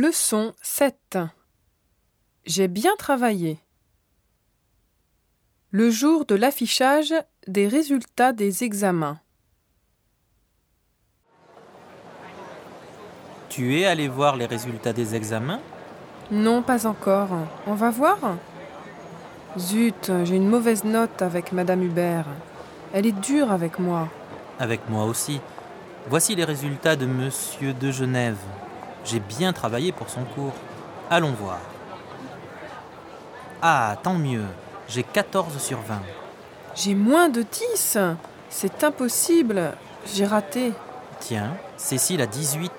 Leçon 7 J'ai bien travaillé. Le jour de l'affichage des résultats des examens. Tu es allé voir les résultats des examens? Non, pas encore. On va voir? Zut, j'ai une mauvaise note avec Madame Hubert. Elle est dure avec moi. Avec moi aussi. Voici les résultats de Monsieur de Genève. J'ai bien travaillé pour son cours. Allons voir. Ah, tant mieux. J'ai 14 sur 20. J'ai moins de 10 C'est impossible. J'ai raté. Tiens, Cécile a 18.